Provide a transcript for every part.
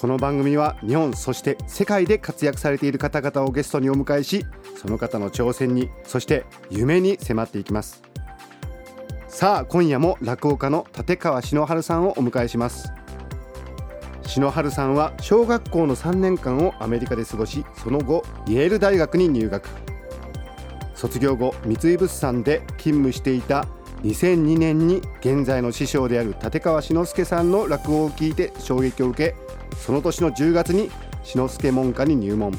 この番組は日本そして世界で活躍されている方々をゲストにお迎えしその方の挑戦にそして夢に迫っていきます。さあ今夜も落語家の立川篠春さんをお迎えします。篠春さんは小学校の3年間をアメリカで過ごしその後イェール大学に入学。卒業後三井物産で勤務していた2002年に現在の師匠である立川志の輔さんの落語を聞いて衝撃を受けその年の10月に志の輔門下に入門。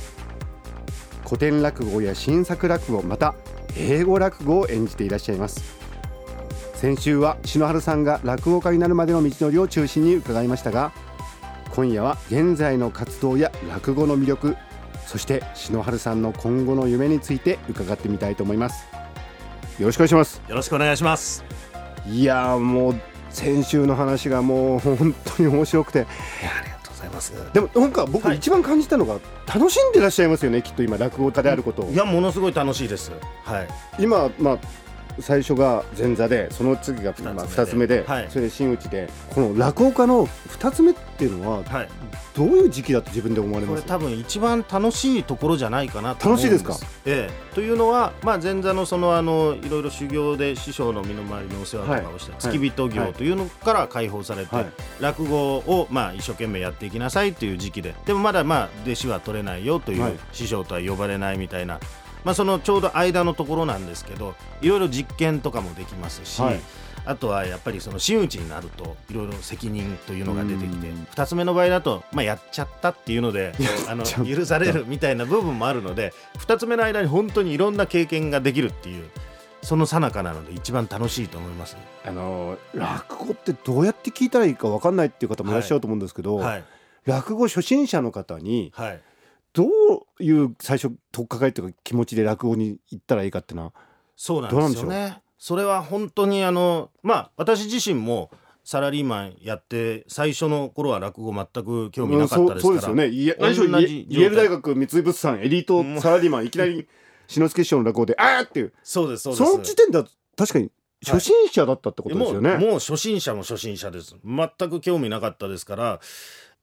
古典落語や新作落語また英語落語を演じていらっしゃいます。先週は篠原さんが落語家になるまでの道のりを中心に伺いましたが今夜は現在の活動や落語の魅力そして篠原さんの今後の夢について伺ってみたいと思います。よろしくお願いします。よろしくお願いします。いやもう先週の話がもう本当に面白くて。いやありがとうございます。でもなんか僕一番感じたのが、楽しんでいらっしゃいますよねきっと今落語家であること。をいやものすごい楽しいです。はい。今まあ最初が前座でその次が2つ目で,、まあ、2つ目で、はい。それで真打ちで。この落語家の2つ目っていうのははいどういう時期だと自分で思われます？これ多分一番楽しいところじゃないかなと楽しいですか？ええ。というのは、まあ、前座のそのあのいろいろ修行で師匠の身の回りのお世話とかをしたはい。付き人業というのから解放されて、はい。落語をまあ一生懸命やっていきなさいという時期ででもまだまあ弟子は取れないよという、はい。師匠とは呼ばれないみたいな、まあ、そのちょうど間のところなんですけどいろいろ実験とかもできますし、はいあとはやっぱりその真打ちになるといろいろ責任というのが出てきてうん。2つ目の場合だと、まあ、やっちゃったっていうので あの許される みたいな部分もあるので2つ目の間に本当にいろんな経験ができるっていうその最中なので一番楽しいと思います。あの落語ってどうやって聞いたらいいか分かんないっていう方もいらっしゃると思うんですけど、はい、落語初心者の方にはい。どういう最初取っかかりというか気持ちで落語に行ったらいいかっていうのはそうなんですよね。それは本当にあのまあ私自身もサラリーマンやって最初の頃は落語全く興味なかったですから、うんそうですよね。いや同じ最初イエル大状学三井物産エリートサラリーマンいきなり志の輔師匠の落語であーっていう。そうですそうです。その時点では確かに初心者だったってことですよね、もうもう初心者も初心者です。全く興味なかったですから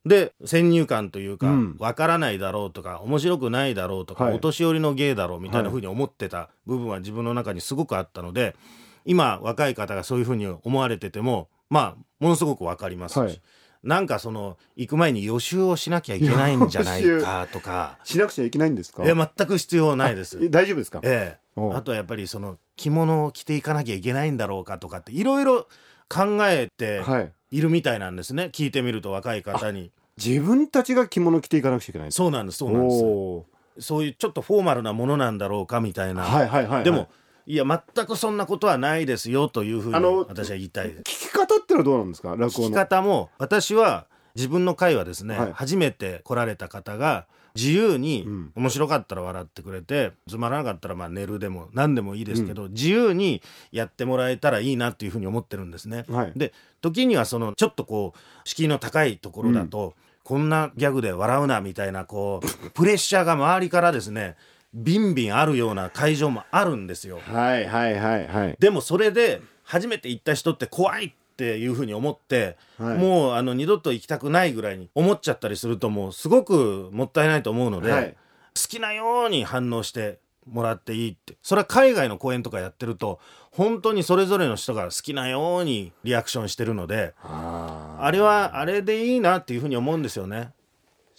で先入観というかうん。わからないだろうとか面白くないだろうとか、はい。お年寄りの芸だろうみたいな風に思ってた部分は自分の中にすごくあったので今若い方がそういう風に思われててもまあものすごくわかりますし、はい。なんかその行く前に予習をしなきゃいけないんじゃないかとか。しなくちゃいけないんですか？え全く必要ないです。え大丈夫ですか？ええ。あとはやっぱりその着物を着ていかなきゃいけないんだろうかとかっていろいろ考えてはいいるみたいなんですね。聞いてみると若い方に。自分たちが着物着ていかなくちゃいけないそうなんですそうなんです。おそういうちょっとフォーマルなものなんだろうかみたいな、ーはいはいはいはい。でもいや全くそんなことはないですよというふうに私は言いたい。です聞き方ってのはどうなんですか？落語聞きの方も私は自分の会はですね、はい。初めて来られた方が自由に、うん。面白かったら笑ってくれてつまらなかったらまあ寝るでも何でもいいですけど、自由にやってもらえたらいいなっていうふうに思ってるんですね。はい。で時にはそのちょっとこう敷居の高いところだと、こんなギャグで笑うなみたいなこうプレッシャーが周りからですねビンビンあるような会場もあるんですよ。はいはいはいはい。でもそれで初めて行った人って怖いっていうふうに思って、はい。もうあの二度と行きたくないぐらいに思っちゃったりするともうすごくもったいないと思うので、はい。好きなように反応してもらっていいって。それは海外の公演とかやってると本当にそれぞれの人が好きなようにリアクションしてるのであれはあれでいいなっていうふうに思うんですよね。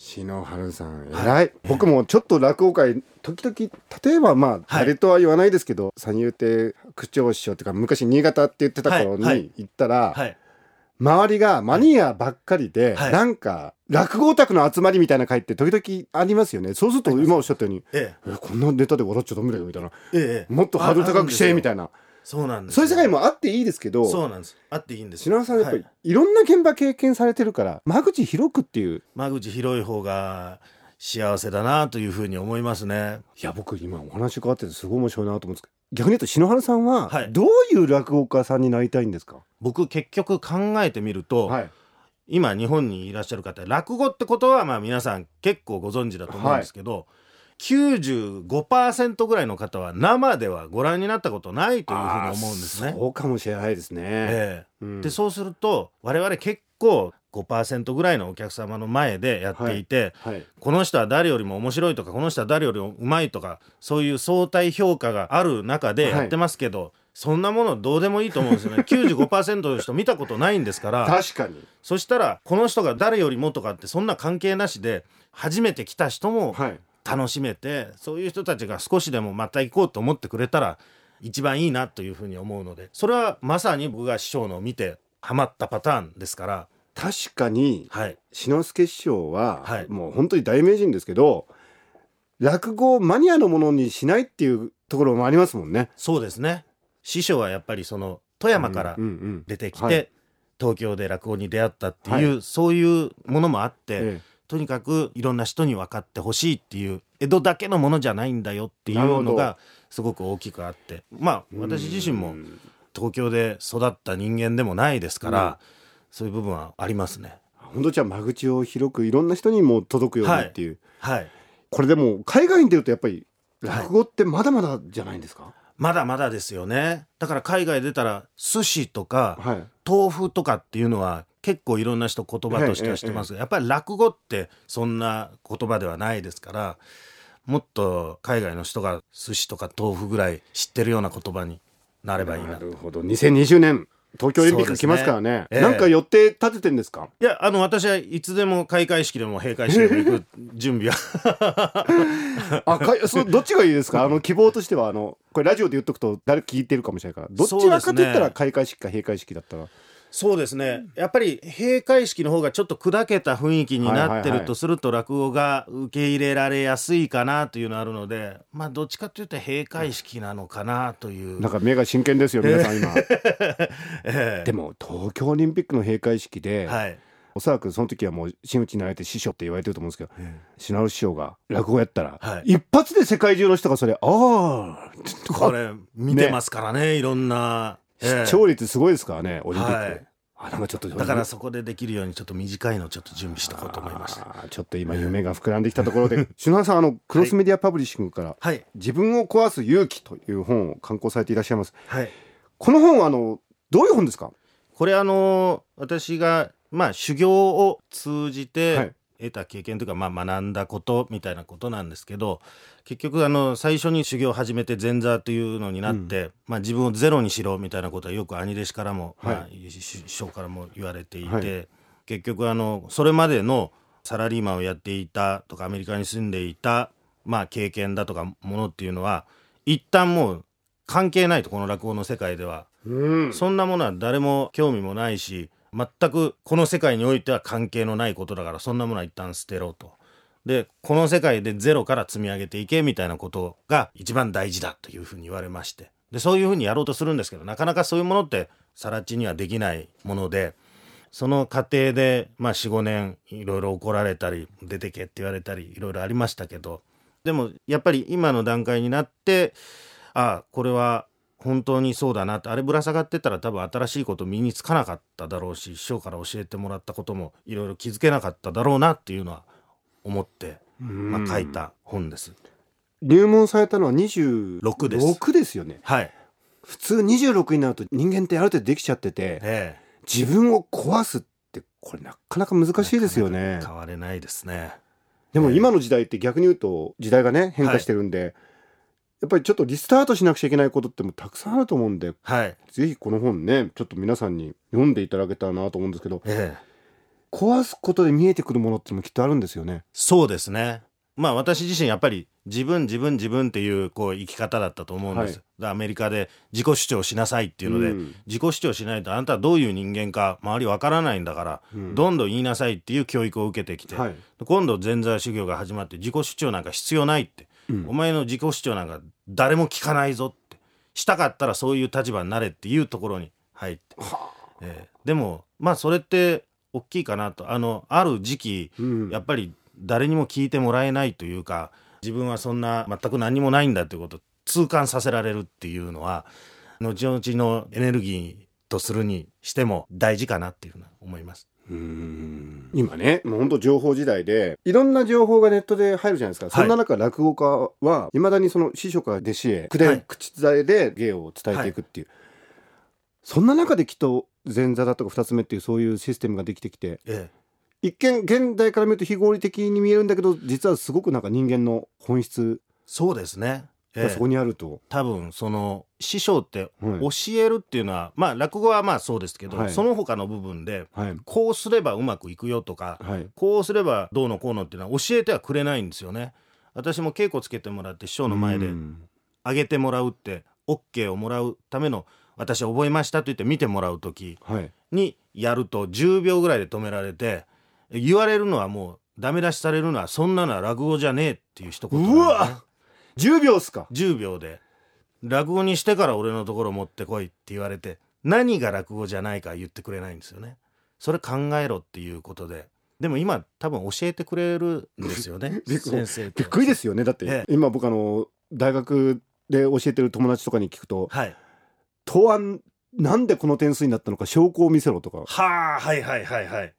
篠原さん偉い、僕もちょっと落語会時々例えばまあはい。誰とは言わないですけど、三遊亭区長師匠っていうか昔新潟って言ってた頃はい。はい。に行ったら、はい、周りがマニアばっかりで、はい。なんか落語オタクの集まりみたいな会って時々ありますよね。そうすると今おっしゃったようにええ。こんなネタで笑っちゃダメだよみたいな。ええ。えもっとハードル高くしてみたいいなそうなんです。そういう世界もあっていいですけどそうなんです。あっていいんです。篠原さんやっぱり、、はい。ろんな現場経験されてるから間口広くっていう。間口広い方が幸せだなというふうに思いますね。いや僕今お話伺っててすごい面白いなと思うんですけど逆に言うと篠原さんははい。どういう落語家さんになりたいんですか、僕結局考えてみると、はい。今日本にいらっしゃる方落語ってことはまあ皆さん結構ご存知だと思うんですけど、95%ぐらいの方は生ではご覧になったことないというふうに思うんですね。そうかもしれないですね、ええ。うん。でそうすると我々結構5%ぐらいのお客様の前でやっていて、はい。この人は誰よりも面白いとかこの人は誰よりもうまいとかそういう相対評価がある中でやってますけど、そんなものどうでもいいと思うんですよね。95%の人見たことないんですから。確かに。そしたらこの人が誰よりもとかってそんな関係なしで初めて来た人もはい楽しめてそういう人たちが少しでもまた行こうと思ってくれたら一番いいなというふうに思うのでそれはまさに僕が師匠のを見てハマったパターンですから。確かにはい。志の輔師匠は、はい。もう本当に大名人ですけど落語をマニアのものにしないっていうところもありますもんね。そうですね。師匠はやっぱりその富山から出てきて、はい。東京で落語に出会ったっていう、そういうものもあって、えとにかくいろんな人に分かってほしいっていう江戸だけのものじゃないんだよっていうのがすごく大きくあって。まあえ私自身もうん東京で育った人間でもないですから、そういう部分はありますね。本当じゃあ間口を広くいろんな人にも届くようにっていう、はい。これでも海外に出るとやっぱり落語ってまだまだじゃないんですか、まだまだですよね。だから海外出たら寿司とかはい。豆腐とかっていうのは結構いろんな人言葉としては知ってますが、やっぱり落語ってそんな言葉ではないですからもっと海外の人が寿司とか豆腐ぐらい知ってるような言葉になればいいななるほど。2020年東京オリンピック来ますからね。ね。ええ。なんか予定立ててんですか？いやあの私はいつでも開会式でも閉会式でも行く準備は。あかいそどっちがいいですか？あの希望としてはあのこれラジオで言っとくと誰聞いてるかもしれないから。どっちらかと言ったら開会式か閉会式だったらそうですね。やっぱり閉会式の方がちょっと砕けた雰囲気になってるとすると落語が受け入れられやすいかなというのがあるのでまあどっちかというと閉会式なのかなという。なんか目が真剣ですよ皆さん今。ええ。でも東京オリンピックの閉会式で、はい。おそらくその時はもう真打ちになられて師匠って言われてると思うんですけどえ篠原師匠が落語やったら、はい。一発で世界中の人がそれああえこれ見てますからねいろんな、ええ視聴率すごいですからねオリンピック、はい。あなんかちょっとだからそこでできるようにちょっと短いのをちょっと準備しておこうと思いました。ちょっと今夢が膨らんできたところで。篠原さんあのクロスメディアパブリッシングからはい「自分を壊す勇気」という本を刊行されていらっしゃいます。はい。この本はあのどういう本ですか？これあの私がまあ修行を通じはい。て得た経験というか、まあ、学んだことみたいなことなんですけど結局あの最初に修行を始めて前座というのになって、まあ、自分をゼロにしろみたいなことはよく兄弟子からも、はい。まあ、師師匠からも言われていて、はい。結局あのそれまでのサラリーマンをやっていたとかアメリカに住んでいた、まあ、経験だとかものっていうのは一旦もう関係ないとこの落語の世界では。うん。そんなものは誰も興味もないし全くこの世界においては関係のないことだからそんなものは一旦捨てろと。でこの世界でゼロから積み上げていけみたいなことが一番大事だというふうに言われましてでそういうふうにやろうとするんですけどなかなかそういうものって更地にはできないものでその過程で、まあ、45年いろいろ怒られたり出てけって言われたりいろいろありましたけどでもやっぱり今の段階になってああこれは本当にそうだなってあれぶら下がってたら多分新しいこと身につかなかっただろうし師匠から教えてもらったこともいろいろ気づけなかっただろうなっていうのは思って、まあ、書いた本です。入門されたのは26 6です。6ですよね。はい、普通26になると人間ってある程度できちゃっててえ自分を壊すってこれなかなか難えしいですよね。変われないですね。でも今の時代って逆に言うと時代がね変化してるんで、やっぱりちょっとリスタートしなくちゃいけないことってもたくさんあると思うんではい、ぜひこの本ねちょっと皆さんに読んでいただけたらなと思うんですけどええ。壊すことで見えてくるものってのもきっとあるんですよね。そうですね。まあ私自身やっぱり自分自分自分っていうこう生き方だったと思うんです。はい。でアメリカで自己主張しなさいっていうので、うん。自己主張しないとあなたはどういう人間か周りわからないんだから、うん。どんどん言いなさいっていう教育を受けてきて、はい。今度前座修行が始まって自己主張なんか必要ないって、うん。お前の自己主張なんか誰も聞かないぞって。したかったらそういう立場になれっていうところに入って、えーでもまあそれって大きいかなと。あのある時期うん。やっぱり誰にも聞いてもらえないというか自分はそんな全く何もないんだということを痛感させられるっていうのは後々のエネルギーとするにしても大事かなっていうふうに思います。うん。今ねもう本当情報時代でいろんな情報がネットで入るじゃないですか、い。そんな中落語家はいまだにその師匠から弟子へ口伝、はい。口伝えで芸を伝えていくっていう、そんな中できっと前座だとか二つ目っていうそういうシステムができてきてえ。一見現代から見ると非合理的に見えるんだけど実はすごくなんか人間の本質。そうですね、ええ。がそこにあると、多分その師匠ってはい。教えるっていうのは、まあ落語はまあそうですけど、はい。その他の部分ではい。こうすればうまくいくよとか、はい。こうすればどうのこうのっていうのは教えてはくれないんですよね。私も稽古つけてもらって師匠の前でうん。上げてもらうって OK をもらうための私覚えましたと言って見てもらう時はい。にやると10秒ぐらいで止められて言われるのはもうダメ出しされるのはそんなのは落語じゃねえっていう一言ね。うわ10秒っすか？10秒で。落語にしてから俺のところ持ってこいって言われて何が落語じゃないか言ってくれないんですよね。それ考えろっていうことで。でも今多分教えてくれるんですよね 先生と。びっくりですよね。だって、え。今僕あの大学で教えてる友達とかに聞くとはい「答案なんでこの点数になったのか証拠を見せろ」とか。はあはいはいはいはい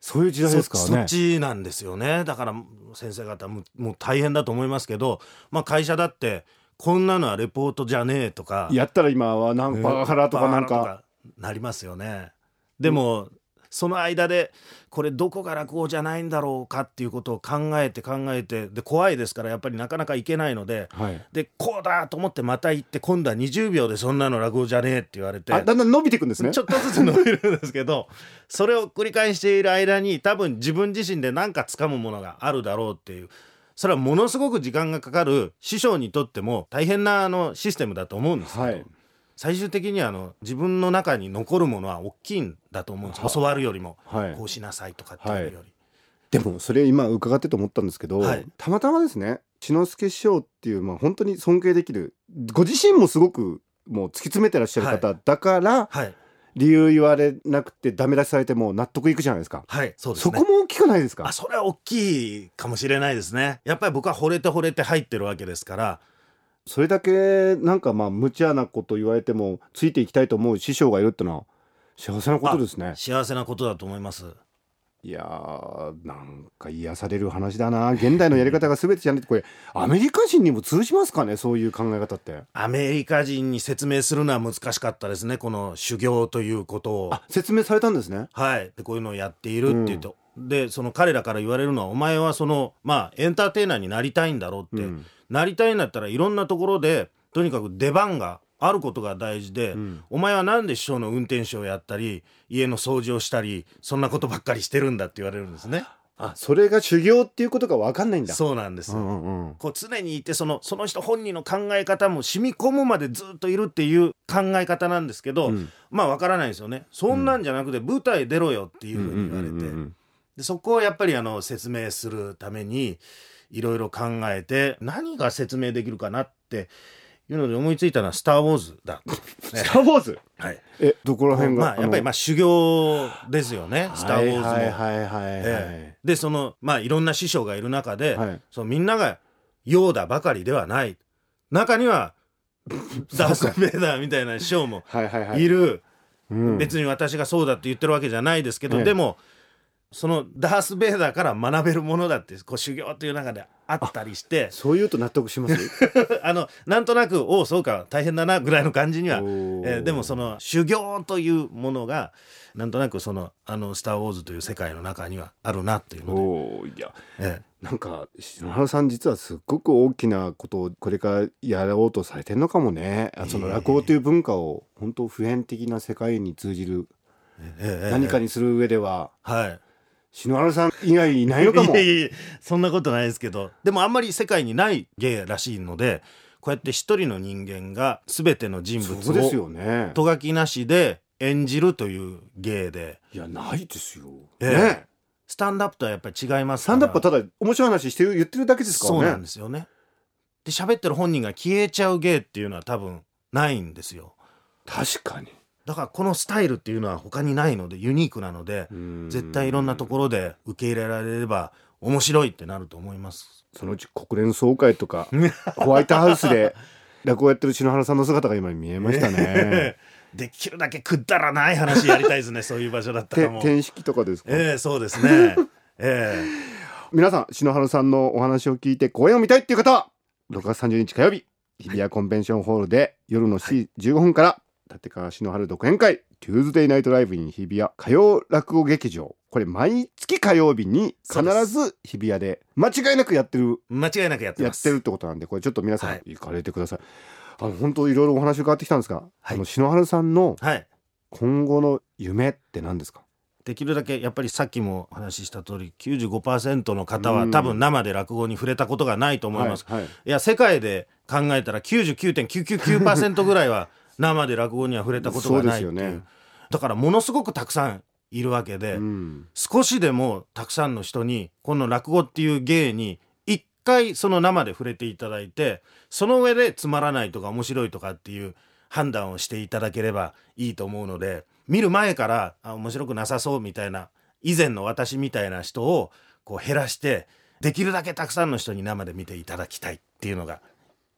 そういう時代ですからそそっね。ちなんですよね。だから先生方ももう大変だと思いますけど、まあ、会社だってこんなのはレポートじゃねえとかやったら今はなんかパワハラとかなんかなりますよね。でも、その間でこれどこが落語じゃないんだろうかっていうことを考えて考えてで怖いですからやっぱりなかなかいけないのではい。でこうだと思ってまた行って今度は20秒でそんなの落語じゃねえって言われてあだんだん伸びていくんですね。ちょっとずつ伸びるんですけどそれを繰り返している間に多分自分自身で何か掴むものがあるだろうっていうそれはものすごく時間がかかる師匠にとっても大変なあのシステムだと思うんですけど、はい最終的にはあの自分の中に残るものは大きいんだと思うんです。教わるよりも、はい。こうしなさいとかっていうより、でもそれ今伺ってて思ったんですけど、はい。たまたまですね志の輔師匠っていうまあ本当に尊敬できる。ご自身もすごくもう突き詰めてらっしゃる方だから、はい。理由言われなくてダメ出しされても納得いくじゃないですか。はいそうですそねこも大きくないですか？あそれは大きいかもしれないですね。やっぱり僕は惚れて惚れて入ってるわけですからそれだけなんかまあ無茶なこと言われてもついていきたいと思う師匠がいるってのは幸せなことですね。幸せなことだと思います。いやーなんか癒される話だな。現代のやり方が全てじゃなくて。これアメリカ人にも通じますかね？そういう考え方って。アメリカ人に説明するのは難しかったですね。この修行ということを。あ説明されたんですね。はい。でこういうのをやっているっていうと、でその彼らから言われるのはお前はそのまあエンターテイナーになりたいんだろうって、うんなりたいんだったらいろんなところでとにかく出番があることが大事で、ん。お前はなんで師匠の運転手をやったり家の掃除をしたりそんなことばっかりしてるんだって言われるんですね。あそれが修行っていうことが分かんないんだ。そうなんです、うんうんうん。こう常にいてそのその人本人の考え方も染み込むまでずっといるっていう考え方なんですけど、うん。まあわからないですよね。そんなんじゃなくて舞台出ろよっていうふうに言われて、そこをやっぱりあの説明するためにいろいろ考えて何が説明できるかなっていうので思いついたのは「スター・ウォーズだ」スター・ウォーズはい、えどこら辺がまあやっぱりまあ修行ですよね「スター・ウォーズも」はいはいはいはい、ええ。でそのまあいろんな師匠がいる中で、はい。そのみんながヨーダばかりではない。中には ダース・ベイダーみたいな師匠もはいはいはい。いる、うん。別に私がそうだって言ってるわけじゃないですけど、ええ。でもそのダース・ベイダーから学べるものだってこう修行という中であったりしてそう言うと納得します？あのなんとなくおおそうか大変だなぐらいの感じには、えーでもその修行というものがなんとなくその「あのスター・ウォーズ」という世界の中にはあるなっていうので、おーいや。えなんか篠原さん実はすっごく大きなことをこれからやろうとされてるのかもね。あその落語という文化を本当普遍的な世界に通じるえええ。何かにする上では。はい篠原さん以外いないのかも。そんなことないですけど。でもあんまり世界にない芸らしいのでこうやって一人の人間が全ての人物をよね。とがきなしで演じるという芸で。いやないですよ、ええ。ね。スタンダップとはやっぱり違いますスタンダップはただ面白い話してる言ってるだけですからね。そうなんですよね。で喋ってる本人が消えちゃう芸っていうのは多分ないんですよ。確かにだからこのスタイルっていうのは他にないのでユニークなので絶対いろんなところで受け入れられれば面白いってなると思います。そのうち国連総会とか ホワイトハウスで落語やってる篠原さんの姿が今見えましたね。できるだけくだらない話やりたいですね そういう場所だったらもう。式とかですか、ええそうですね。ええ。皆さん篠原さんのお話を聞いて公演を見たいっていう方は6月30日火曜日日比谷コンベンションホールで夜の7時15分から立川篠原独演会 Tuesday Night Live in 日比谷歌謡落語劇場。これ毎月火曜日に必ず日比谷で間違いなくやってる間違いなくやってやってるってことなんでこれちょっと皆さんはい。行かれてください、あの本当いろいろお話伺ってきたんですが、はい。あの篠原さんのはい。今後の夢って何ですか？できるだけやっぱりさっきもお話しした通り95%の方はうん。多分生で落語に触れたことがないと思います、はいはい。いや世界で考えたら99.999%ぐらいは生で落語には触れたことがないっていう。ね。だからものすごくたくさんいるわけで、うん。少しでもたくさんの人にこの落語っていう芸に一回その生で触れていただいてその上でつまらないとか面白いとかっていう判断をしていただければいいと思うので見る前からあ面白くなさそうみたいな以前の私みたいな人をこう減らしてできるだけたくさんの人に生で見ていただきたいっていうのが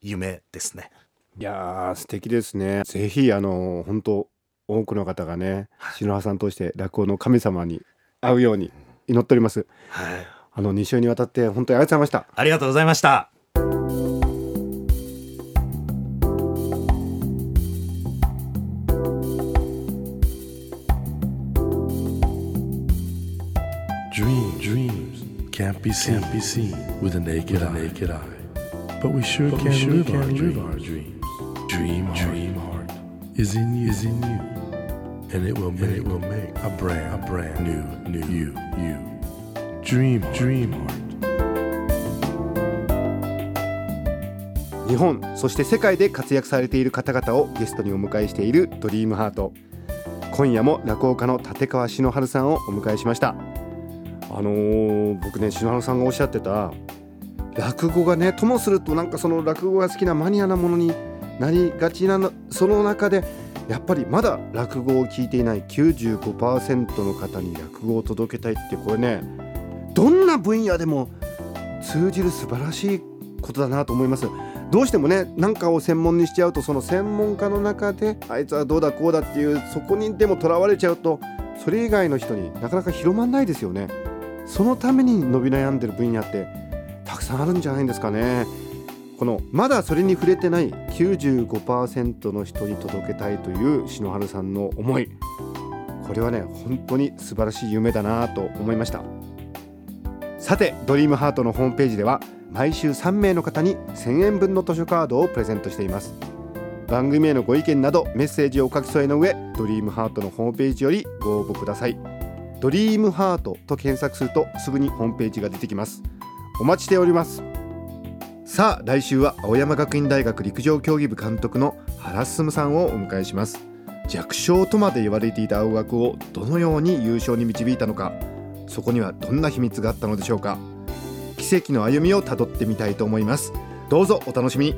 夢ですね。いやー素敵ですねぜひあの本当多くの方がね篠原さんとして落語の神様に会うように祈っておりますはい、あの2週にわたって本当にありがとうございましたありがとうございました。Dream, dreams can't be seen, can't be seen with a naked, eye. naked eye. But we sure can, sure live, our live our dreams. Is in you, is in you, and it will make, it will make a brand, a brand new, new you, you. Dream, dream heart. 日本そして世界で活躍されている方々をゲストにお迎えしているドリームハート。今夜も落語家の立川篠原さんをお迎えしました。あのー僕ね篠原さんがおっしゃってた落語がねともするとなんかその落語が好きなマニアなものになりがちなのその中でやっぱりまだ落語を聞いていない95%の方に落語を届けたいってこれねどんな分野でも通じる素晴らしいことだなと思います。どうしてもね何かを専門にしちゃうとその専門家の中であいつはどうだこうだっていうそこにでもとらわれちゃうとそれ以外の人になかなか広まんないですよね。そのために伸び悩んでる分野ってたくさんあるんじゃないんですかね。このまだそれに触れてない95%の人に届けたいという篠原さんの思い。これはね本当に素晴らしい夢だなと思いました。さてドリームハートのホームページでは毎週3名の方に1000円分の図書カードをプレゼントしています。番組へのご意見などメッセージをお書き添えの上ドリームハートのホームページよりご応募ください。ドリームハートと検索するとすぐにホームページが出てきます。お待ちしております。さあ来週は青山学院大学陸上競技部監督の原進さんをお迎えします。弱小とまで言われていた青学をどのように優勝に導いたのかそこにはどんな秘密があったのでしょうか。奇跡の歩みをたどってみたいと思います。どうぞお楽しみに。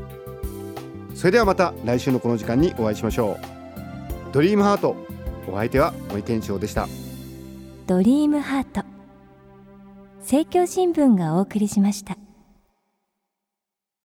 それではまた来週のこの時間にお会いしましょう。ドリームハートお相手は森健翔でした。ドリームハート。政教新聞がお送りしました。